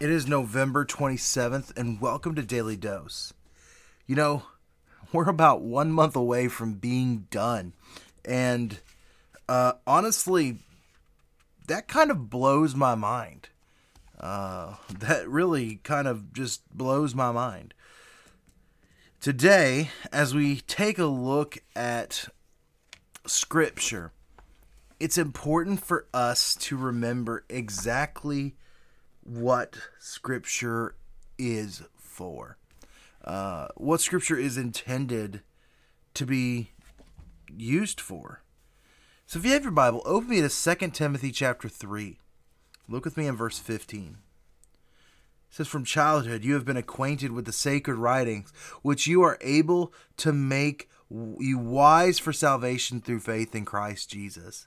It is November 27th, and welcome to Daily Dose. You know, we're about one month away from being done. And uh, honestly, that kind of blows my mind. Uh, that really kind of just blows my mind. Today, as we take a look at Scripture, it's important for us to remember exactly what Scripture is for. Uh, what Scripture is intended to be used for. So if you have your Bible, open me to 2 Timothy chapter 3. Look with me in verse 15. It says, From childhood you have been acquainted with the sacred writings, which you are able to make you wise for salvation through faith in Christ Jesus.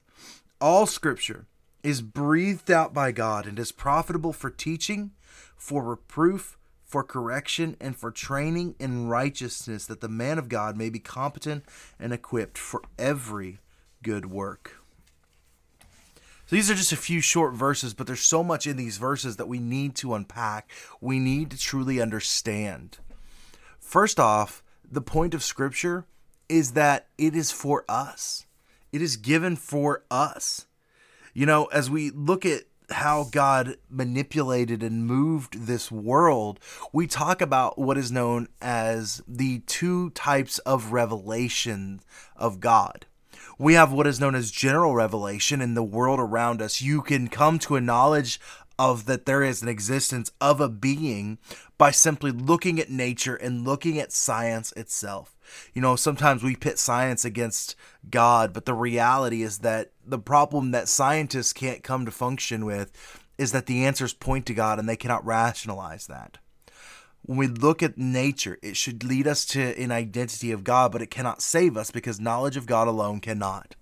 All Scripture is breathed out by God and is profitable for teaching, for reproof, for correction, and for training in righteousness, that the man of God may be competent and equipped for every good work. So these are just a few short verses, but there's so much in these verses that we need to unpack. We need to truly understand. First off, the point of Scripture is that it is for us, it is given for us. You know, as we look at how God manipulated and moved this world, we talk about what is known as the two types of revelation of God. We have what is known as general revelation in the world around us. You can come to a knowledge of that there is an existence of a being by simply looking at nature and looking at science itself. You know, sometimes we pit science against God, but the reality is that the problem that scientists can't come to function with is that the answers point to God and they cannot rationalize that. When we look at nature, it should lead us to an identity of God, but it cannot save us because knowledge of God alone cannot.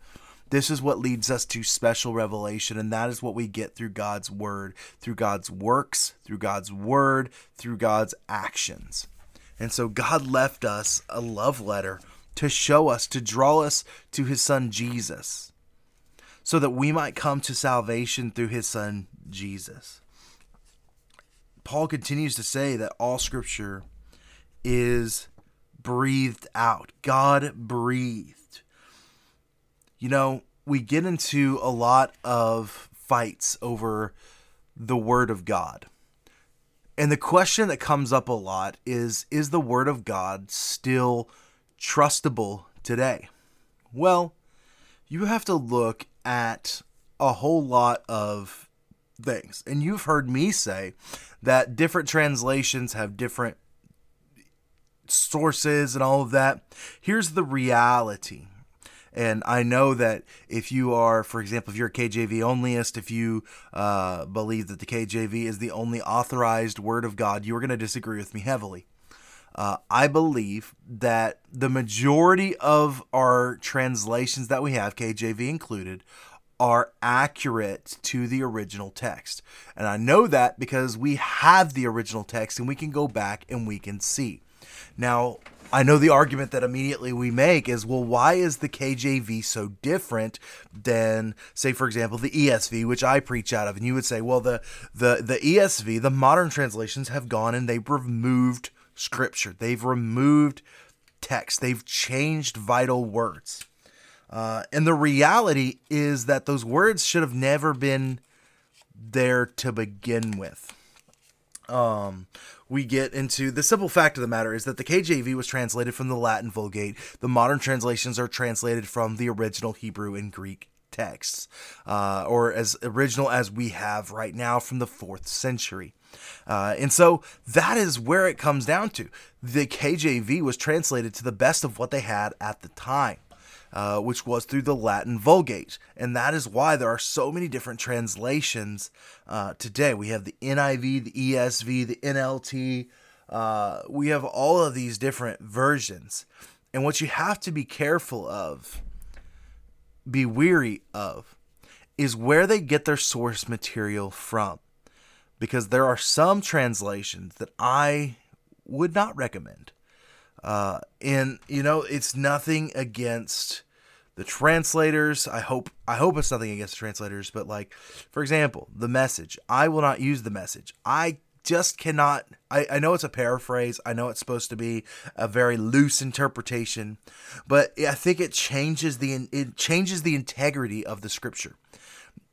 This is what leads us to special revelation, and that is what we get through God's word, through God's works, through God's word, through God's actions. And so God left us a love letter to show us, to draw us to his son Jesus, so that we might come to salvation through his son Jesus. Paul continues to say that all scripture is breathed out. God breathed. You know, we get into a lot of fights over the word of God. And the question that comes up a lot is is the word of God still trustable today? Well, you have to look at a whole lot of things. And you've heard me say that different translations have different sources and all of that. Here's the reality. And I know that if you are, for example, if you're a KJV onlyist, if you uh, believe that the KJV is the only authorized word of God, you are going to disagree with me heavily. Uh, I believe that the majority of our translations that we have, KJV included, are accurate to the original text. And I know that because we have the original text and we can go back and we can see. Now, I know the argument that immediately we make is well, why is the KJV so different than, say, for example, the ESV, which I preach out of? And you would say, well, the the the ESV, the modern translations have gone and they've removed scripture, they've removed text, they've changed vital words. Uh, and the reality is that those words should have never been there to begin with. Um, we get into the simple fact of the matter is that the KJV was translated from the Latin Vulgate. The modern translations are translated from the original Hebrew and Greek texts, uh, or as original as we have right now from the fourth century. Uh, and so that is where it comes down to. The KJV was translated to the best of what they had at the time. Uh, which was through the Latin Vulgate. And that is why there are so many different translations uh, today. We have the NIV, the ESV, the NLT, Uh, we have all of these different versions. And what you have to be careful of, be weary of, is where they get their source material from. Because there are some translations that I would not recommend. Uh, and you know, it's nothing against the translators. I hope I hope it's nothing against the translators, but like, for example, the message. I will not use the message. I just cannot. I, I know it's a paraphrase. I know it's supposed to be a very loose interpretation, but I think it changes the it changes the integrity of the scripture.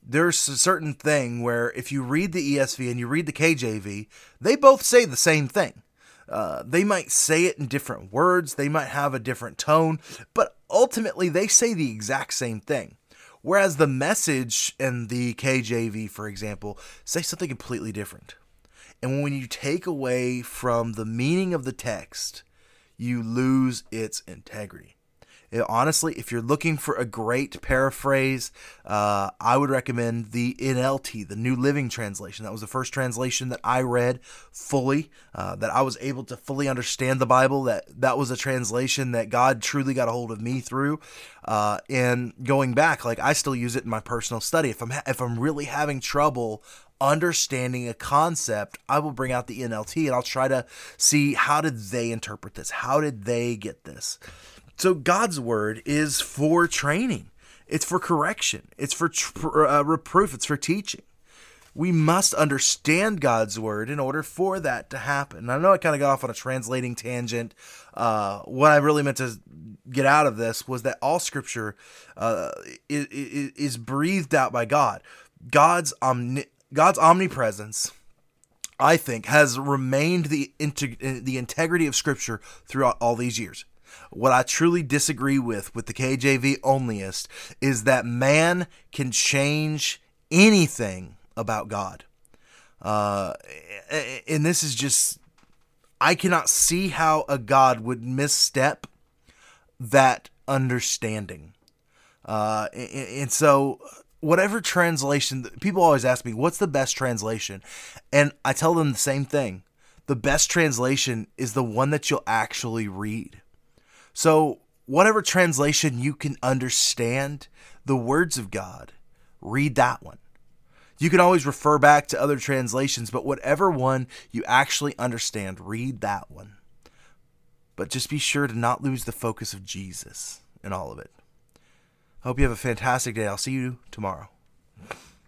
There's a certain thing where if you read the ESV and you read the KJV, they both say the same thing. Uh, they might say it in different words, they might have a different tone, but ultimately they say the exact same thing. Whereas the message in the KJV, for example, say something completely different. And when you take away from the meaning of the text, you lose its integrity honestly, if you're looking for a great paraphrase, uh, I would recommend the NLT, the New Living Translation. That was the first translation that I read fully, uh, that I was able to fully understand the Bible. That that was a translation that God truly got a hold of me through. Uh, and going back, like I still use it in my personal study. If I'm ha- if I'm really having trouble understanding a concept, I will bring out the NLT and I'll try to see how did they interpret this? How did they get this? So God's word is for training. It's for correction. It's for tr- uh, reproof. It's for teaching. We must understand God's word in order for that to happen. I know I kind of got off on a translating tangent. Uh, what I really meant to get out of this was that all scripture uh, is, is, breathed out by God. God's omni- God's omnipresence, I think, has remained the integ- the integrity of Scripture throughout all these years. What I truly disagree with with the KJV onlyist is that man can change anything about God. Uh, and this is just, I cannot see how a God would misstep that understanding. Uh, and so, whatever translation, people always ask me, what's the best translation? And I tell them the same thing. The best translation is the one that you'll actually read. So, whatever translation you can understand the words of God, read that one. You can always refer back to other translations, but whatever one you actually understand, read that one. But just be sure to not lose the focus of Jesus in all of it. Hope you have a fantastic day. I'll see you tomorrow.